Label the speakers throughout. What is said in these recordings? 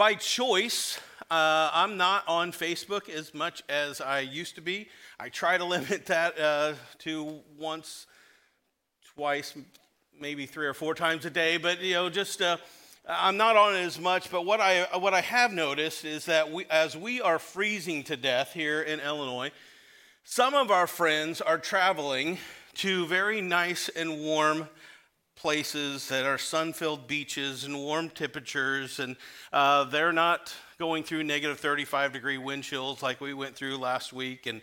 Speaker 1: by choice, uh, I'm not on Facebook as much as I used to be. I try to limit that uh, to once, twice, maybe three or four times a day, but you know, just uh, I'm not on it as much. But what I what I have noticed is that we, as we are freezing to death here in Illinois, some of our friends are traveling to very nice and warm places that are sun filled beaches and warm temperatures, and uh, they're not going through negative 35 degree wind chills like we went through last week. And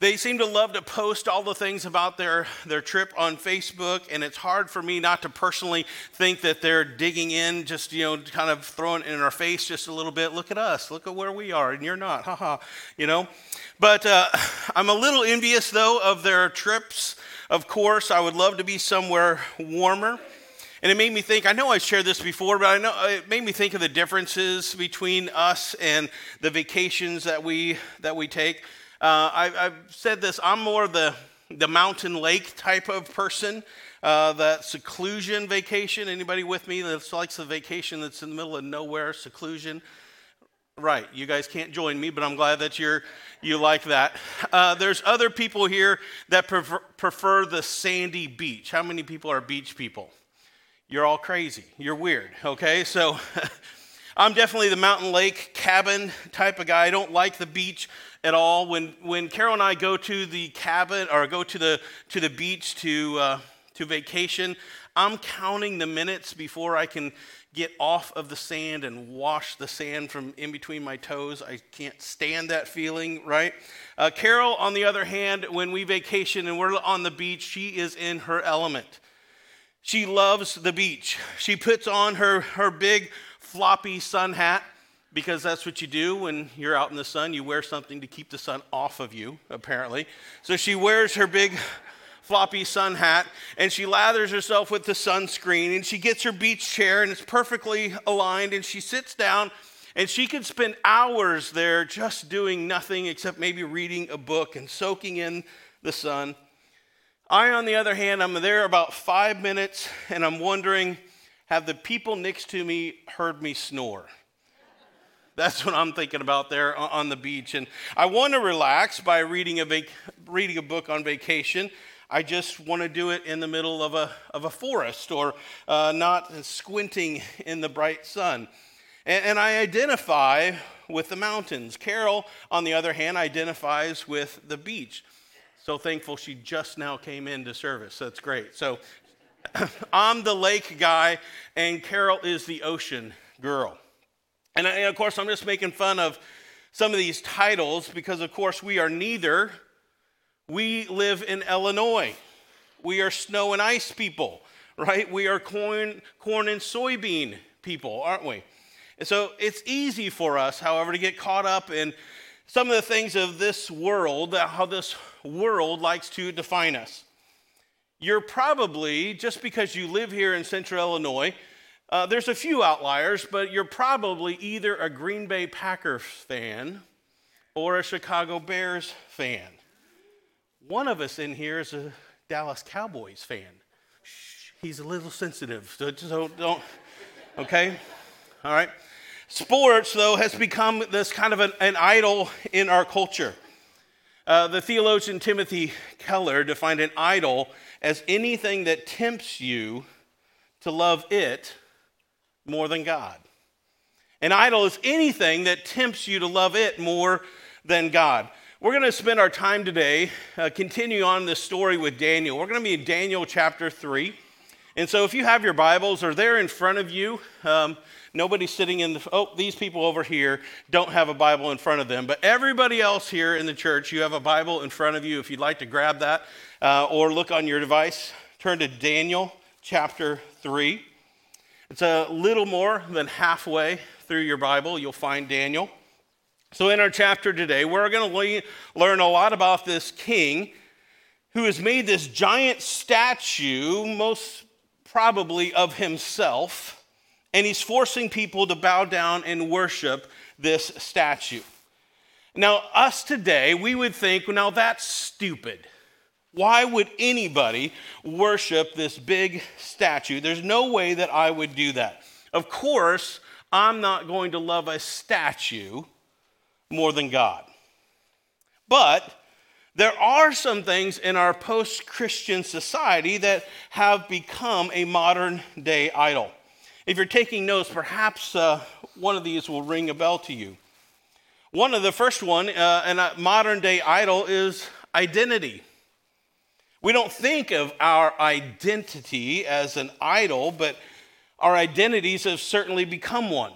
Speaker 1: they seem to love to post all the things about their, their trip on Facebook, and it's hard for me not to personally think that they're digging in, just, you know, kind of throwing in our face just a little bit. Look at us, look at where we are, and you're not, haha, you know. But uh, I'm a little envious, though, of their trips. Of course, I would love to be somewhere warmer. And it made me think, I know I shared this before, but I know it made me think of the differences between us and the vacations that we, that we take. Uh, I, have said this, I'm more the, the mountain lake type of person. Uh, that seclusion vacation, anybody with me that likes the vacation that's in the middle of nowhere, seclusion? Right, you guys can't join me, but I'm glad that you're, you like that. Uh, there's other people here that prefer, prefer the sandy beach. How many people are beach people? You're all crazy. You're weird, okay? So I'm definitely the mountain lake cabin type of guy. I don't like the beach at all. When, when Carol and I go to the cabin or go to the, to the beach to, uh, to vacation, I'm counting the minutes before I can get off of the sand and wash the sand from in between my toes. I can't stand that feeling, right? Uh, Carol, on the other hand, when we vacation and we're on the beach, she is in her element. She loves the beach. She puts on her, her big floppy sun hat because that's what you do when you're out in the sun. You wear something to keep the sun off of you, apparently. So she wears her big floppy sun hat and she lathers herself with the sunscreen and she gets her beach chair and it's perfectly aligned and she sits down and she could spend hours there just doing nothing except maybe reading a book and soaking in the sun. I, on the other hand, I'm there about five minutes and I'm wondering have the people next to me heard me snore? That's what I'm thinking about there on the beach. And I want to relax by reading a, vac- reading a book on vacation. I just want to do it in the middle of a, of a forest or uh, not squinting in the bright sun. And, and I identify with the mountains. Carol, on the other hand, identifies with the beach. So thankful she just now came into service. That's great. So I'm the lake guy, and Carol is the ocean girl. And, and of course, I'm just making fun of some of these titles because, of course, we are neither. We live in Illinois. We are snow and ice people, right? We are corn, corn and soybean people, aren't we? And so it's easy for us, however, to get caught up in some of the things of this world, how this world likes to define us you're probably, just because you live here in central Illinois, uh, there's a few outliers, but you're probably either a Green Bay Packers fan or a Chicago Bears fan. One of us in here is a Dallas Cowboys fan. Shh, he's a little sensitive, so, so don't, okay? All right. Sports, though, has become this kind of an, an idol in our culture. Uh, the theologian Timothy Keller defined an idol as anything that tempts you to love it more than God. An idol is anything that tempts you to love it more than God. We're going to spend our time today uh, continue on this story with Daniel. We're going to be in Daniel chapter 3. And so if you have your Bibles or they're in front of you, um, Nobody's sitting in the, oh, these people over here don't have a Bible in front of them. But everybody else here in the church, you have a Bible in front of you. If you'd like to grab that uh, or look on your device, turn to Daniel chapter 3. It's a little more than halfway through your Bible. You'll find Daniel. So, in our chapter today, we're going to learn a lot about this king who has made this giant statue, most probably of himself and he's forcing people to bow down and worship this statue. Now, us today, we would think, now that's stupid. Why would anybody worship this big statue? There's no way that I would do that. Of course, I'm not going to love a statue more than God. But there are some things in our post Christian society that have become a modern day idol. If you're taking notes, perhaps uh, one of these will ring a bell to you. One of the first one, uh, and a modern day idol, is identity. We don't think of our identity as an idol, but our identities have certainly become one.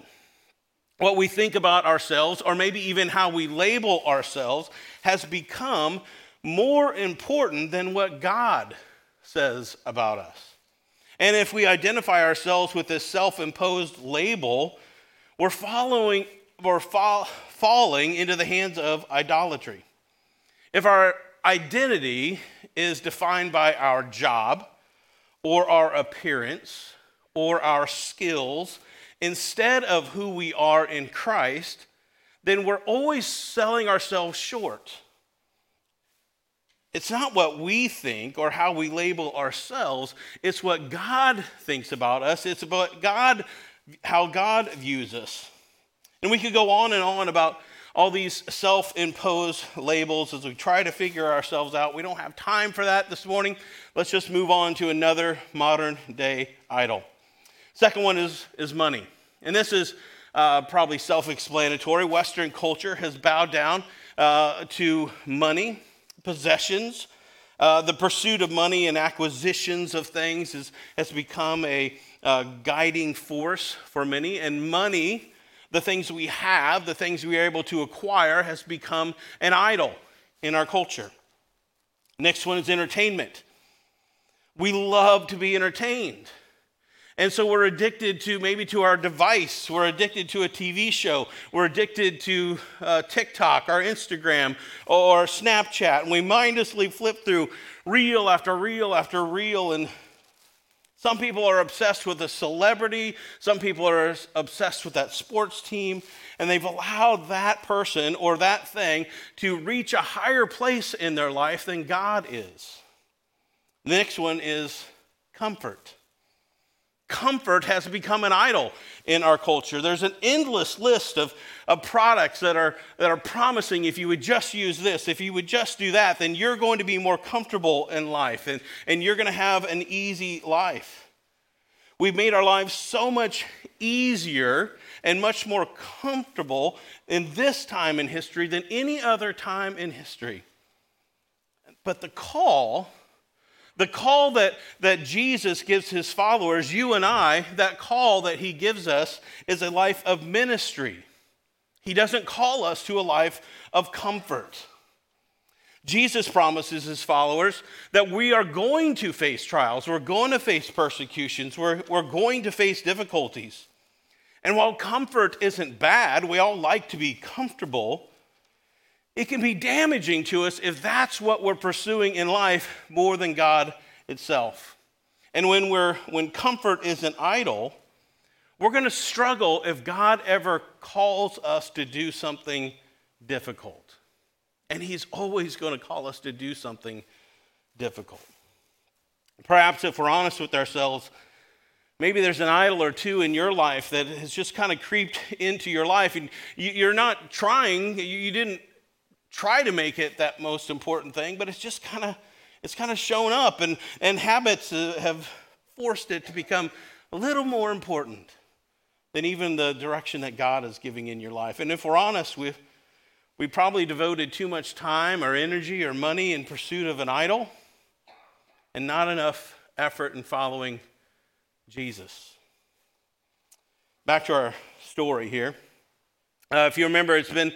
Speaker 1: What we think about ourselves, or maybe even how we label ourselves, has become more important than what God says about us. And if we identify ourselves with this self imposed label, we're following or fall, falling into the hands of idolatry. If our identity is defined by our job or our appearance or our skills instead of who we are in Christ, then we're always selling ourselves short. It's not what we think or how we label ourselves, it's what God thinks about us. It's about God how God views us. And we could go on and on about all these self imposed labels as we try to figure ourselves out. We don't have time for that this morning. Let's just move on to another modern day idol. Second one is, is money. And this is uh, probably self explanatory. Western culture has bowed down uh, to money, possessions. Uh, the pursuit of money and acquisitions of things is, has become a uh, guiding force for many. And money, the things we have, the things we are able to acquire, has become an idol in our culture. Next one is entertainment. We love to be entertained. And so we're addicted to maybe to our device. We're addicted to a TV show. We're addicted to uh, TikTok or Instagram or Snapchat. And we mindlessly flip through reel after reel after reel. And some people are obsessed with a celebrity. Some people are obsessed with that sports team. And they've allowed that person or that thing to reach a higher place in their life than God is. The next one is comfort comfort has become an idol in our culture. There's an endless list of, of products that are, that are promising if you would just use this, if you would just do that, then you're going to be more comfortable in life and, and you're going to have an easy life. We've made our lives so much easier and much more comfortable in this time in history than any other time in history. But the call the call that, that Jesus gives his followers, you and I, that call that he gives us is a life of ministry. He doesn't call us to a life of comfort. Jesus promises his followers that we are going to face trials, we're going to face persecutions, we're, we're going to face difficulties. And while comfort isn't bad, we all like to be comfortable. It can be damaging to us if that's what we're pursuing in life more than God itself. And when, we're, when comfort is an idol, we're going to struggle if God ever calls us to do something difficult. And He's always going to call us to do something difficult. Perhaps if we're honest with ourselves, maybe there's an idol or two in your life that has just kind of creeped into your life, and you're not trying, you didn't try to make it that most important thing, but it's just kind of it's kind of shown up, and, and habits uh, have forced it to become a little more important than even the direction that God is giving in your life. And if we're honest, we we probably devoted too much time or energy or money in pursuit of an idol and not enough effort in following Jesus. Back to our story here. Uh, if you remember, it's been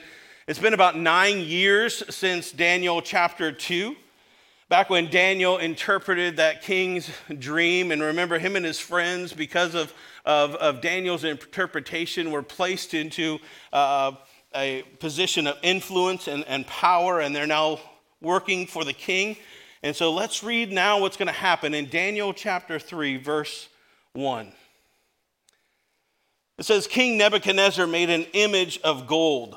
Speaker 1: it's been about nine years since Daniel chapter 2, back when Daniel interpreted that king's dream. And remember, him and his friends, because of, of, of Daniel's interpretation, were placed into uh, a position of influence and, and power, and they're now working for the king. And so let's read now what's going to happen in Daniel chapter 3, verse 1. It says, King Nebuchadnezzar made an image of gold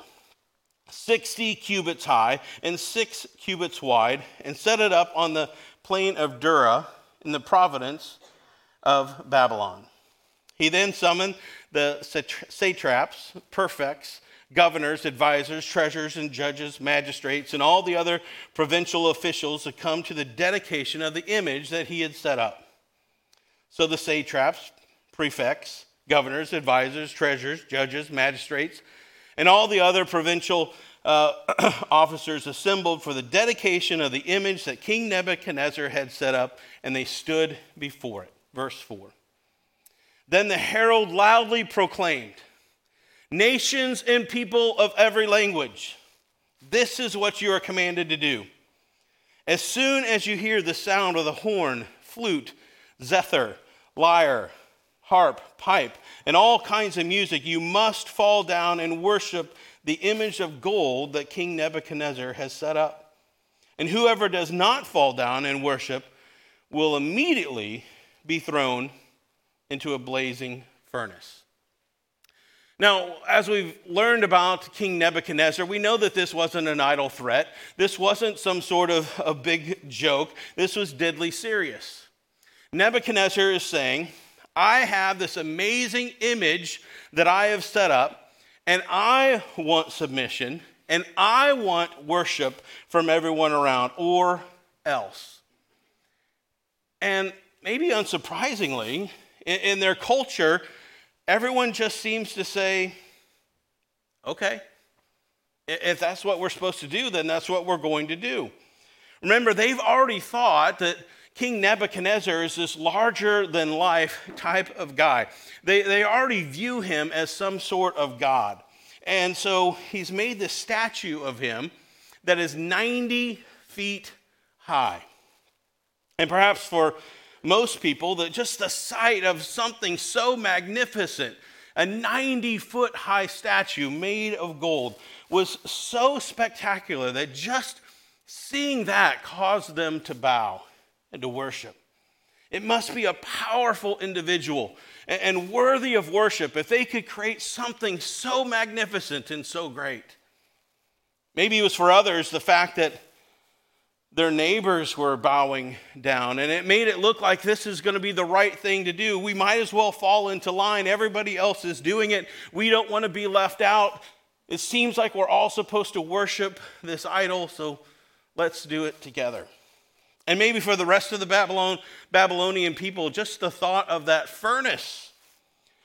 Speaker 1: 60 cubits high and six cubits wide, and set it up on the plain of Dura in the province of Babylon. He then summoned the satraps, prefects, governors, advisors, treasurers, and judges, magistrates, and all the other provincial officials to come to the dedication of the image that he had set up. So the satraps, prefects, governors, advisors, treasurers, judges, magistrates, and all the other provincial uh, officers assembled for the dedication of the image that King Nebuchadnezzar had set up, and they stood before it. Verse 4. Then the herald loudly proclaimed, Nations and people of every language, this is what you are commanded to do. As soon as you hear the sound of the horn, flute, zither, lyre, harp, pipe, and all kinds of music, you must fall down and worship the image of gold that King Nebuchadnezzar has set up. And whoever does not fall down and worship will immediately be thrown into a blazing furnace. Now, as we've learned about King Nebuchadnezzar, we know that this wasn't an idle threat. This wasn't some sort of a big joke. This was deadly serious. Nebuchadnezzar is saying, I have this amazing image that I have set up, and I want submission, and I want worship from everyone around, or else. And maybe unsurprisingly, in their culture, everyone just seems to say, okay, if that's what we're supposed to do, then that's what we're going to do. Remember, they've already thought that King Nebuchadnezzar is this larger than life type of guy. They, they already view him as some sort of God. And so he's made this statue of him that is 90 feet high. And perhaps for most people that just the sight of something so magnificent, a 90 foot high statue made of gold, was so spectacular that just seeing that caused them to bow and to worship. It must be a powerful individual and worthy of worship if they could create something so magnificent and so great. Maybe it was for others the fact that their neighbors were bowing down, and it made it look like this is going to be the right thing to do. We might as well fall into line. Everybody else is doing it. We don't want to be left out. It seems like we're all supposed to worship this idol, so let's do it together. And maybe for the rest of the Babylon, Babylonian people, just the thought of that furnace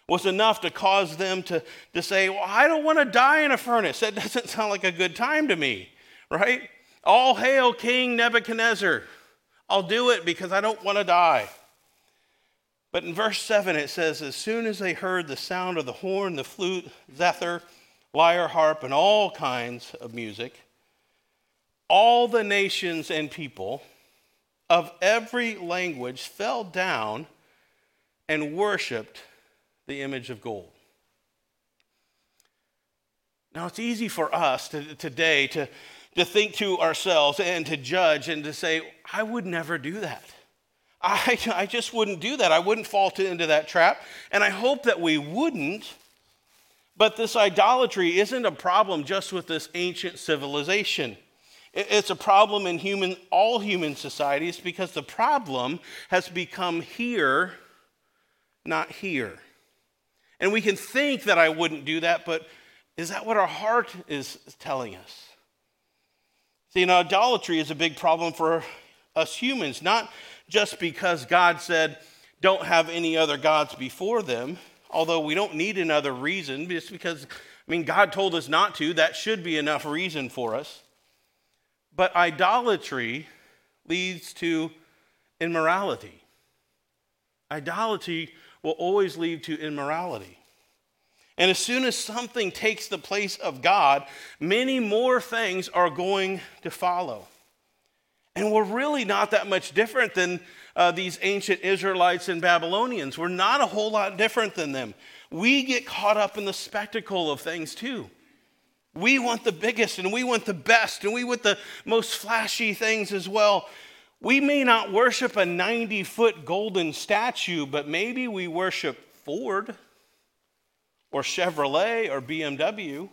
Speaker 1: was enough to cause them to, to say, Well, I don't want to die in a furnace. That doesn't sound like a good time to me, right? All hail King Nebuchadnezzar. I'll do it because I don't want to die. But in verse 7, it says, As soon as they heard the sound of the horn, the flute, zither, lyre, harp, and all kinds of music, all the nations and people of every language fell down and worshiped the image of gold. Now, it's easy for us to, today to to think to ourselves and to judge and to say, I would never do that. I, I just wouldn't do that. I wouldn't fall to, into that trap. And I hope that we wouldn't. But this idolatry isn't a problem just with this ancient civilization. It's a problem in human, all human societies because the problem has become here, not here. And we can think that I wouldn't do that, but is that what our heart is telling us? See, you idolatry is a big problem for us humans, not just because God said, don't have any other gods before them, although we don't need another reason, just because, I mean, God told us not to. That should be enough reason for us. But idolatry leads to immorality. Idolatry will always lead to immorality. And as soon as something takes the place of God, many more things are going to follow. And we're really not that much different than uh, these ancient Israelites and Babylonians. We're not a whole lot different than them. We get caught up in the spectacle of things too. We want the biggest and we want the best and we want the most flashy things as well. We may not worship a 90 foot golden statue, but maybe we worship Ford or Chevrolet or BMW.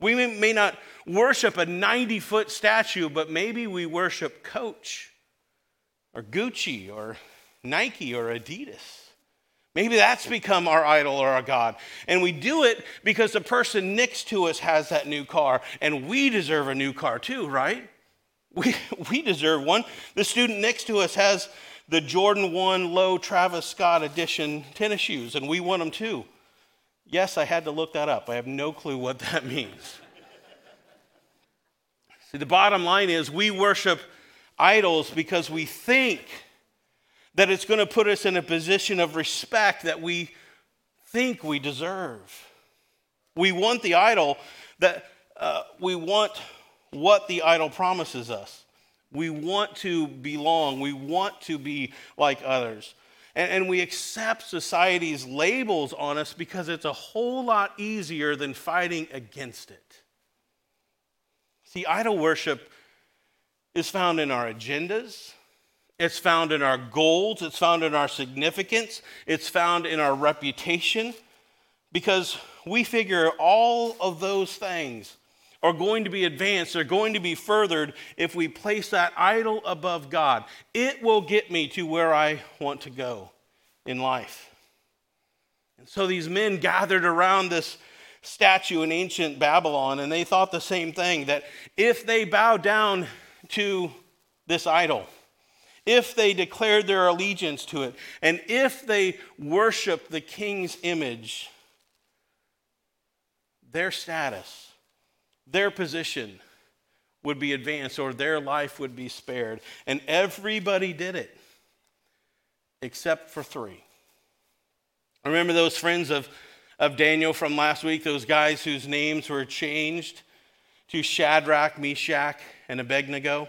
Speaker 1: We may not worship a 90 foot statue, but maybe we worship Coach or Gucci or Nike or Adidas. Maybe that's become our idol or our God. And we do it because the person next to us has that new car, and we deserve a new car too, right? We, we deserve one. The student next to us has the Jordan 1 Low Travis Scott edition tennis shoes, and we want them too. Yes, I had to look that up. I have no clue what that means. See, the bottom line is we worship idols because we think that it's going to put us in a position of respect that we think we deserve. We want the idol that uh, we want what the idol promises us. We want to belong. We want to be like others. And, and we accept society's labels on us because it's a whole lot easier than fighting against it. See, idol worship is found in our agendas, it's found in our goals, it's found in our significance, it's found in our reputation, because we figure all of those things are going to be advanced, they're going to be furthered if we place that idol above God. It will get me to where I want to go in life. And so these men gathered around this statue in ancient Babylon, and they thought the same thing that if they bow down to this idol, if they declared their allegiance to it, and if they worshiped the king's image, their status their position would be advanced or their life would be spared. And everybody did it except for three. Remember those friends of, of Daniel from last week, those guys whose names were changed to Shadrach, Meshach, and Abednego?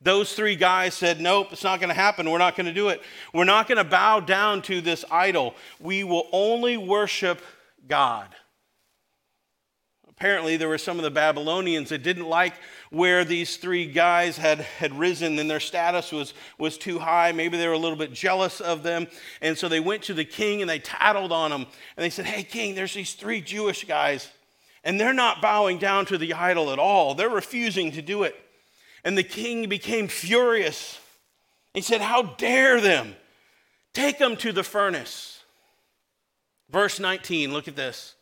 Speaker 1: Those three guys said, Nope, it's not going to happen. We're not going to do it. We're not going to bow down to this idol. We will only worship God apparently there were some of the Babylonians that didn't like where these three guys had, had risen and their status was, was too high. Maybe they were a little bit jealous of them. And so they went to the king and they tattled on him. And they said, Hey, king, there's these three Jewish guys, and they're not bowing down to the idol at all. They're refusing to do it. And the king became furious. He said, How dare them? Take them to the furnace. Verse 19, look at this.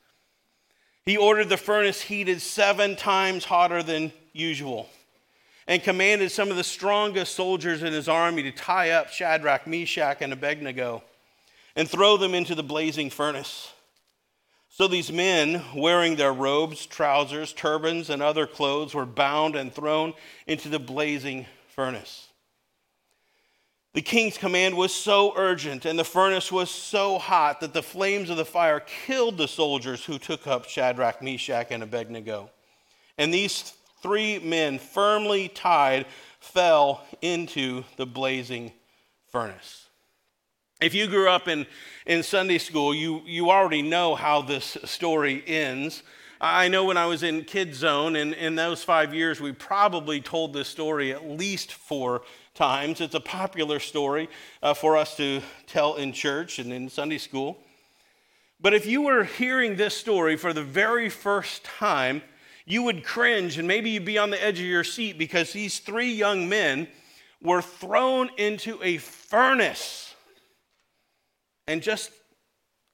Speaker 1: He ordered the furnace heated seven times hotter than usual and commanded some of the strongest soldiers in his army to tie up Shadrach, Meshach, and Abednego and throw them into the blazing furnace. So these men, wearing their robes, trousers, turbans, and other clothes, were bound and thrown into the blazing furnace. The king's command was so urgent and the furnace was so hot that the flames of the fire killed the soldiers who took up Shadrach, Meshach, and Abednego. And these three men, firmly tied, fell into the blazing furnace. If you grew up in, in Sunday school, you, you already know how this story ends. I know when I was in Kids Zone, and in those five years, we probably told this story at least four times. It's a popular story uh, for us to tell in church and in Sunday school. But if you were hearing this story for the very first time, you would cringe and maybe you'd be on the edge of your seat because these three young men were thrown into a furnace. And just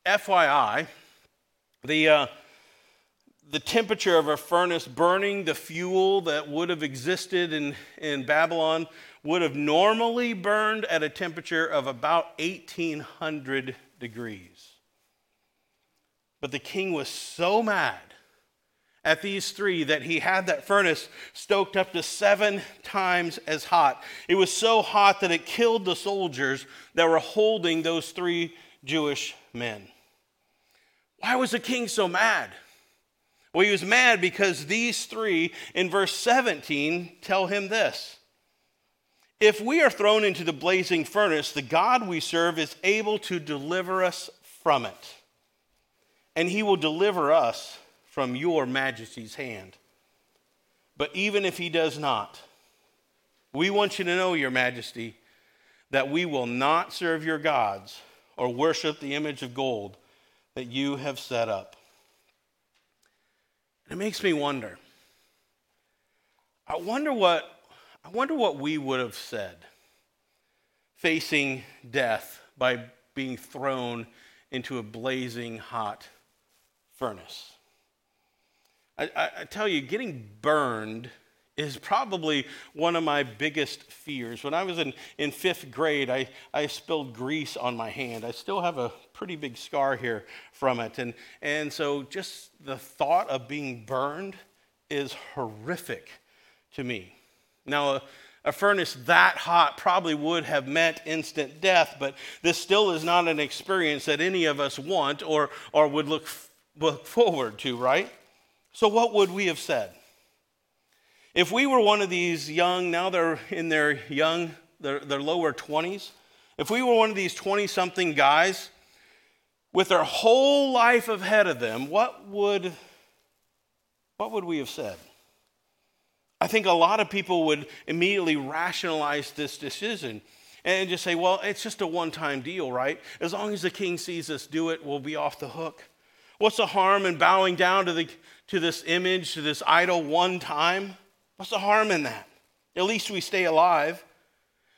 Speaker 1: FYI, the, uh, the temperature of a furnace burning the fuel that would have existed in, in Babylon would have normally burned at a temperature of about 1800 degrees. But the king was so mad at these three that he had that furnace stoked up to seven times as hot. It was so hot that it killed the soldiers that were holding those three Jewish men. Why was the king so mad? Well, he was mad because these three in verse 17 tell him this if we are thrown into the blazing furnace, the God we serve is able to deliver us from it. And he will deliver us from your majesty's hand. But even if he does not, we want you to know, your majesty, that we will not serve your gods or worship the image of gold that you have set up. It makes me wonder. I wonder what I wonder what we would have said facing death by being thrown into a blazing hot furnace. I, I, tell you, getting burned is probably one of my biggest fears. When I was in, in fifth grade, I, I spilled grease on my hand. I still have a pretty big scar here from it. And, and so just the thought of being burned is horrific to me. Now, a, a furnace that hot probably would have meant instant death, but this still is not an experience that any of us want or, or would look, look forward to, right? So, what would we have said? If we were one of these young, now they're in their young, their, their lower 20s, if we were one of these 20 something guys with their whole life ahead of them, what would, what would we have said? I think a lot of people would immediately rationalize this decision and just say, well, it's just a one time deal, right? As long as the king sees us do it, we'll be off the hook. What's the harm in bowing down to, the, to this image, to this idol one time? What's the harm in that? At least we stay alive.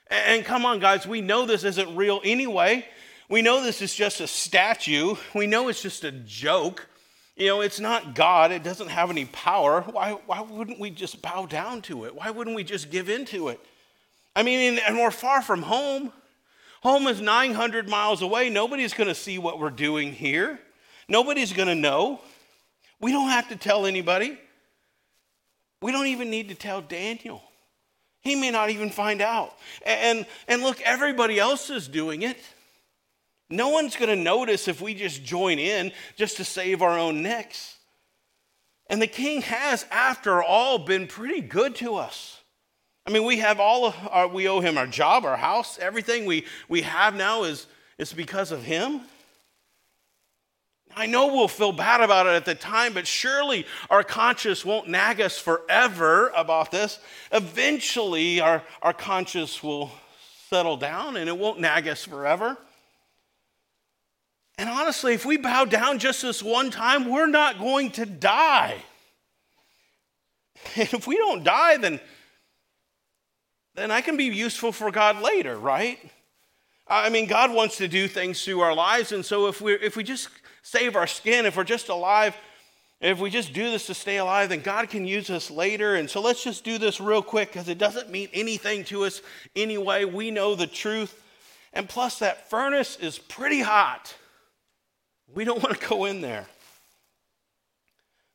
Speaker 1: And, come on, guys, we know this isn't real anyway. We know this is just a statue. We know it's just a joke. You know, it's not God, it doesn't have any power. Why, why wouldn't we just bow down to it? Why wouldn't we just give in to it? I mean, and we're far from home. Home is 900 miles away. Nobody's going to see what we're doing here. Nobody's going to know. We don't have to tell anybody. We don't even need to tell Daniel. He may not even find out. And, and look, everybody else is doing it. No one's going to notice if we just join in just to save our own necks. And the king has, after all, been pretty good to us. I mean, we have all of our, we owe him our job, our house, everything we, we have now is, is because of him. I know we'll feel bad about it at the time, but surely our conscience won't nag us forever about this. Eventually, our, our conscience will settle down and it won't nag us forever. And honestly, if we bow down just this one time, we're not going to die. And if we don't die, then, then I can be useful for God later, right? I mean, God wants to do things through our lives. And so if we if we just save our skin, if we're just alive, if we just do this to stay alive, then God can use us later. And so let's just do this real quick because it doesn't mean anything to us anyway. We know the truth. And plus, that furnace is pretty hot. We don't want to go in there.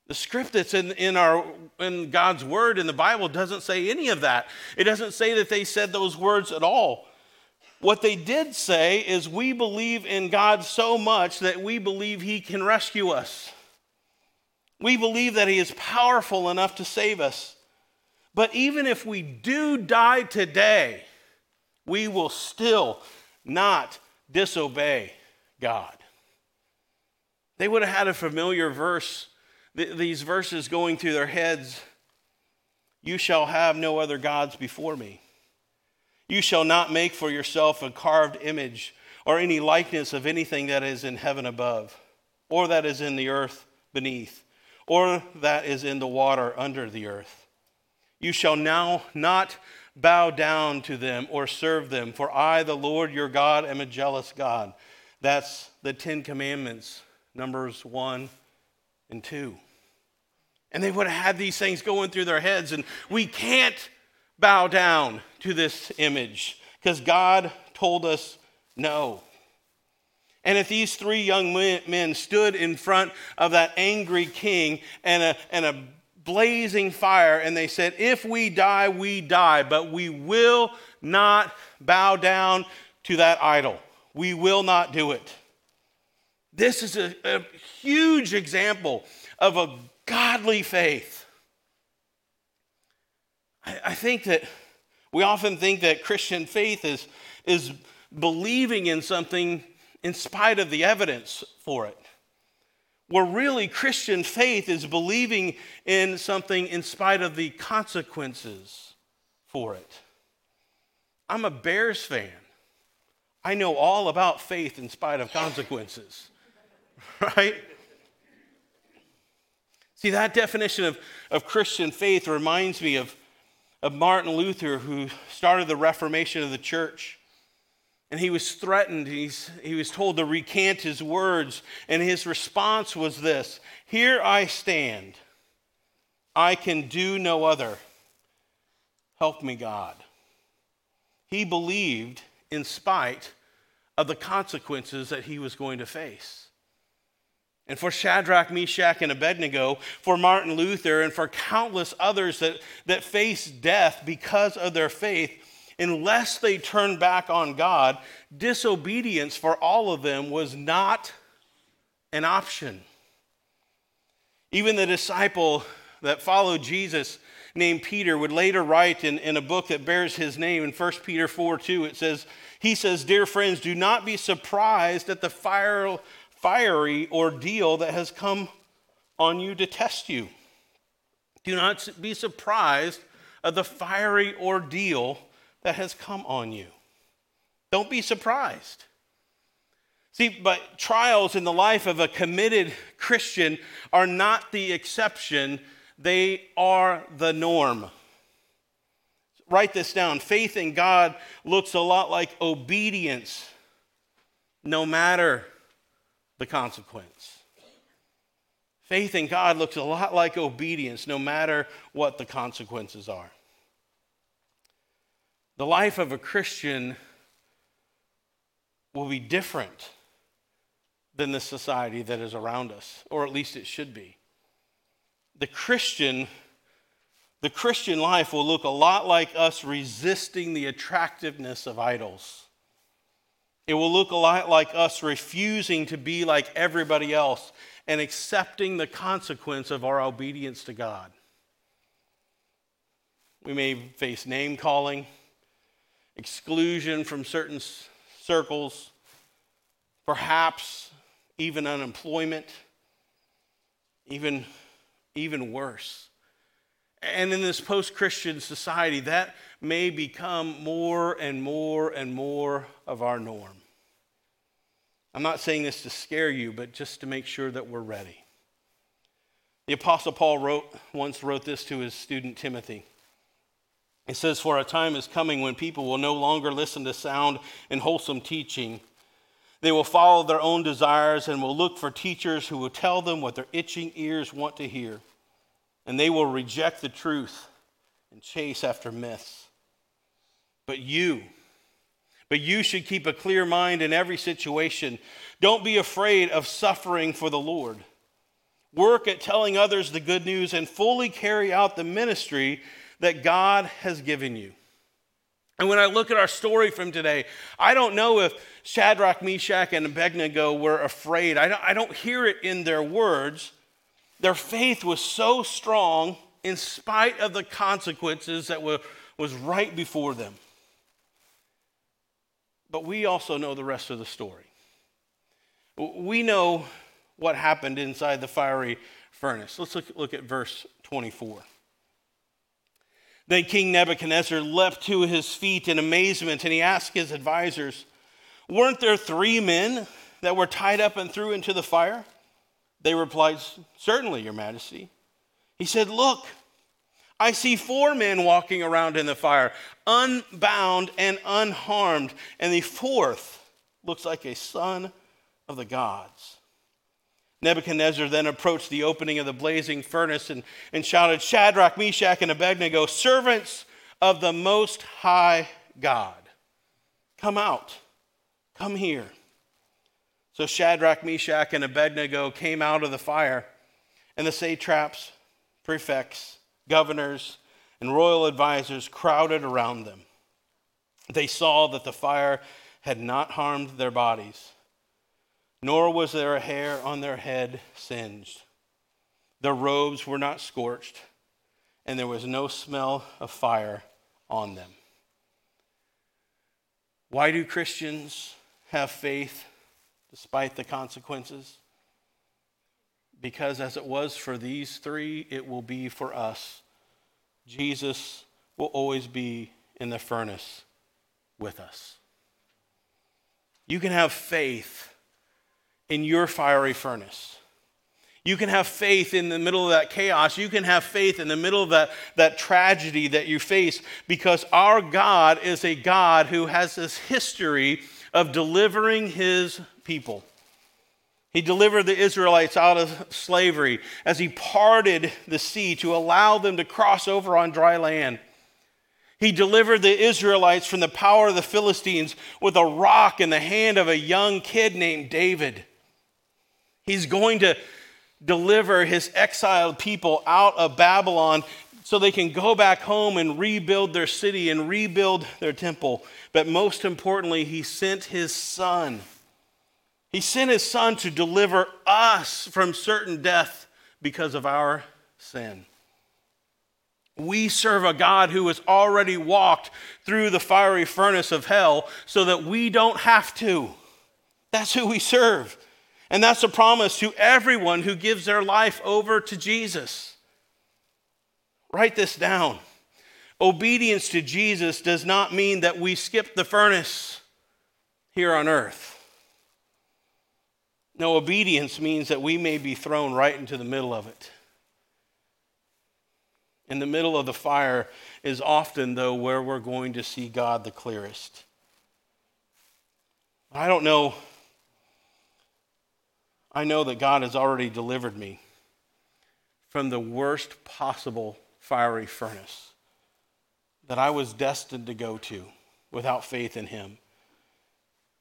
Speaker 1: The script that's in, in, our, in God's word in the Bible doesn't say any of that. It doesn't say that they said those words at all. What they did say is, We believe in God so much that we believe He can rescue us. We believe that He is powerful enough to save us. But even if we do die today, we will still not disobey God. They would have had a familiar verse, th- these verses going through their heads You shall have no other gods before me. You shall not make for yourself a carved image or any likeness of anything that is in heaven above, or that is in the earth beneath, or that is in the water under the earth. You shall now not bow down to them or serve them, for I, the Lord your God, am a jealous God. That's the Ten Commandments Numbers 1 and 2. And they would have had these things going through their heads, and we can't bow down to this image because God told us no. And if these three young men stood in front of that angry king and a, and a blazing fire, and they said, If we die, we die, but we will not bow down to that idol. We will not do it. This is a, a huge example of a godly faith. I, think that we often think that Christian faith is, is believing in something in spite of the evidence for it. Where really Christian faith is believing in something in spite of the consequences for it. I'm a Bears fan. I know all about faith in spite of consequences. right? See, that definition of, of Christian faith reminds me of, of Martin Luther, who started the Reformation of the church. And he was threatened. He's, he was told to recant his words. And his response was this Here I stand. I can do no other. Help me, God. He believed in spite of the consequences that he was going to face. And for Shadrach, Meshach, and Abednego, for Martin Luther, and for countless others that, that faced death because of their faith, unless they turned back on God, disobedience for all of them was not an option. Even the disciple that followed Jesus, named Peter, would later write in, in a book that bears his name in 1 Peter 4 2, it says, He says, Dear friends, do not be surprised at the fire, fiery ordeal that has come on you to test you. Do not be surprised at the fiery ordeal that has come on you. Don't be surprised. See, but trials in the life of a committed Christian are not the exception, they are the norm. Write this down. Faith in God looks a lot like obedience, no matter the consequence. Faith in God looks a lot like obedience, no matter what the consequences are. The life of a Christian will be different than the society that is around us, or at least it should be. The Christian, the Christian life will look a lot like us resisting the attractiveness of idols. It will look a lot like us refusing to be like everybody else and accepting the consequence of our obedience to God. We may face name calling exclusion from certain circles, perhaps even unemployment, even, even worse. And in this post Christian society, that may become more and more and more of our norm. I'm not saying this to scare you, but just to make sure that we're ready. The Apostle Paul wrote, once wrote this to his student Timothy. It says, For a time is coming when people will no longer listen to sound and wholesome teaching. They will follow their own desires and will look for teachers who will tell them what their itching ears want to hear. And they will reject the truth and chase after myths. But you, but you should keep a clear mind in every situation. Don't be afraid of suffering for the Lord. Work at telling others the good news and fully carry out the ministry that God has given you. And when I look at our story from today, I don't know if Shadrach, Meshach, and Abednego were afraid. I don't, hear it in their words. Their faith was so strong in spite of the consequences that were, was right before them. But we also know the rest of the story. We know what happened inside the fiery furnace. Let's look, look at verse 24. Then King Nebuchadnezzar leapt to his feet in amazement and he asked his advisors, Weren't there three men that were tied up and threw into the fire? They replied, Certainly, Your Majesty. He said, Look, I see four men walking around in the fire, unbound and unharmed, and the fourth looks like a son of the gods. Nebuchadnezzar then approached the opening of the blazing furnace and, and shouted, Shadrach, Meshach, and Abednego, servants of the Most High God, come out, come here. So Shadrach, Meshach, and Abednego came out of the fire, and the satraps, prefects, governors, and royal advisers crowded around them. They saw that the fire had not harmed their bodies nor was there a hair on their head singed. Their robes were not scorched, and there was no smell of fire on them. Why do Christians have faith despite the consequences? Because as it was for these three, it will be for us. Jesus will always be in the furnace with us. You can have faith in your fiery furnace. You can have faith in the middle of that chaos. You can have faith in the middle of that, that tragedy that you face because our God is a God who has this history of delivering his people. He delivered the Israelites out of slavery as he parted the sea to allow them to cross over on dry land. He delivered the Israelites from the power of the Philistines with a rock in the hand of a young kid named David. He's going to deliver his exiled people out of Babylon so they can go back home and rebuild their city and rebuild their temple. But most importantly, he sent his son. He sent his son to deliver us from certain death because of our sin. We serve a God who has already walked through the fiery furnace of hell so that we don't have to. That's who we serve. And that's a promise to everyone who gives their life over to Jesus. Write this down. Obedience to Jesus does not mean that we skip the furnace here on earth. No, obedience means that we may be thrown right into the middle of it. In the middle of the fire is often, though, where we're going to see God the clearest. I don't know. I know that God has already delivered me from the worst possible fiery furnace that I was destined to go to without faith in Him.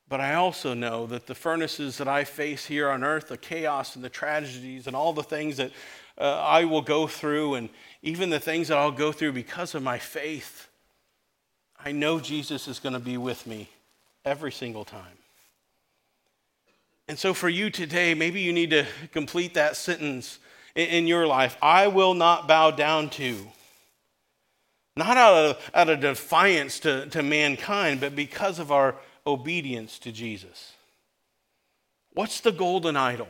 Speaker 1: But I also know that the furnaces that I face here on earth, the chaos and the tragedies and all the things that uh, I will go through, and even the things that I'll go through because of my faith, I know Jesus is going to be with me every single time. And so, for you today, maybe you need to complete that sentence in, in your life I will not bow down to. Not out of, out of defiance to, to mankind, but because of our obedience to Jesus. What's the golden idol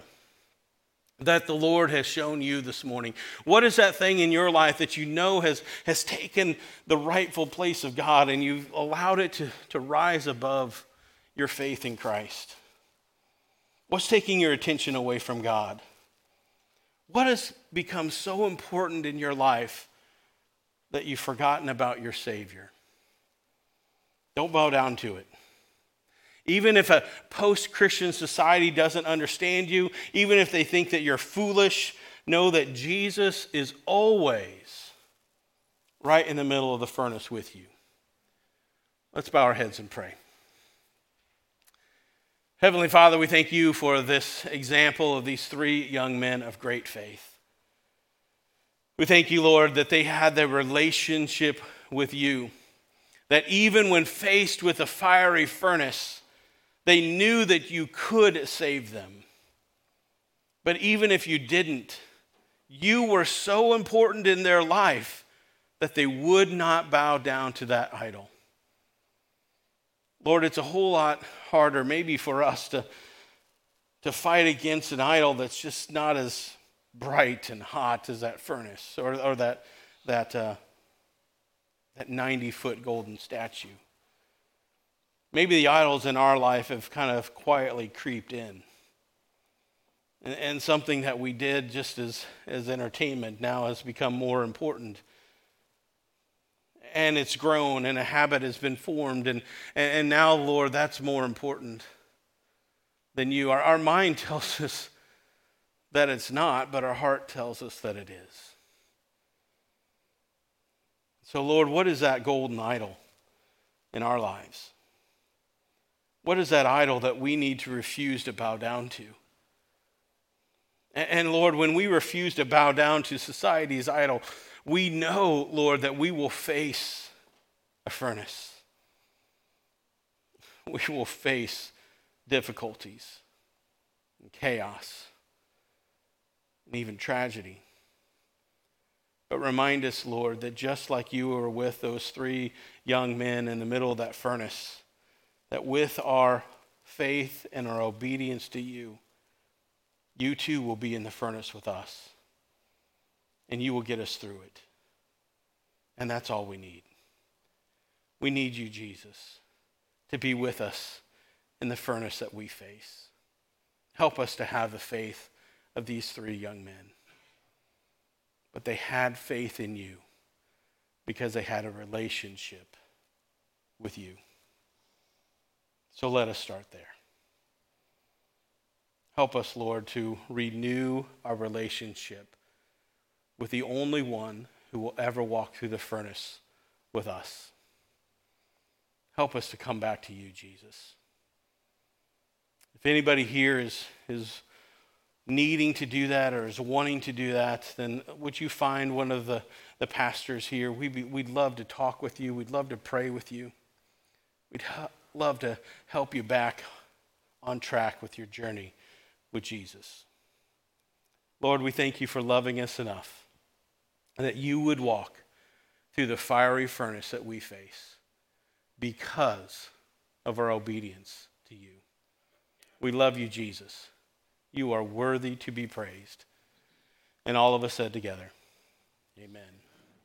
Speaker 1: that the Lord has shown you this morning? What is that thing in your life that you know has, has taken the rightful place of God and you've allowed it to, to rise above your faith in Christ? What's taking your attention away from God? What has become so important in your life that you've forgotten about your Savior? Don't bow down to it. Even if a post Christian society doesn't understand you, even if they think that you're foolish, know that Jesus is always right in the middle of the furnace with you. Let's bow our heads and pray. Heavenly Father, we thank you for this example of these three young men of great faith. We thank you, Lord, that they had their relationship with you, that even when faced with a fiery furnace, they knew that you could save them. But even if you didn't, you were so important in their life that they would not bow down to that idol. Lord, it's a whole lot harder, maybe for us to, to fight against an idol that's just not as bright and hot as that furnace or, or that, that, uh, that 90 foot golden statue. Maybe the idols in our life have kind of quietly creeped in. And, and something that we did just as, as entertainment now has become more important. And it's grown and a habit has been formed. And, and now, Lord, that's more important than you. Our, our mind tells us that it's not, but our heart tells us that it is. So, Lord, what is that golden idol in our lives? What is that idol that we need to refuse to bow down to? And Lord, when we refuse to bow down to society's idol, we know, Lord, that we will face a furnace. We will face difficulties and chaos and even tragedy. But remind us, Lord, that just like you were with those three young men in the middle of that furnace, that with our faith and our obedience to you, you too will be in the furnace with us. And you will get us through it. And that's all we need. We need you, Jesus, to be with us in the furnace that we face. Help us to have the faith of these three young men. But they had faith in you because they had a relationship with you. So let us start there. Help us, Lord, to renew our relationship with the only one who will ever walk through the furnace with us. Help us to come back to you, Jesus. If anybody here is, is needing to do that or is wanting to do that, then would you find one of the, the pastors here? We'd, be, we'd love to talk with you. We'd love to pray with you. We'd love to help you back on track with your journey with Jesus. Lord, we thank you for loving us enough that you would walk through the fiery furnace that we face because of our obedience to you. We love you, Jesus. You are worthy to be praised. And all of us said together, Amen.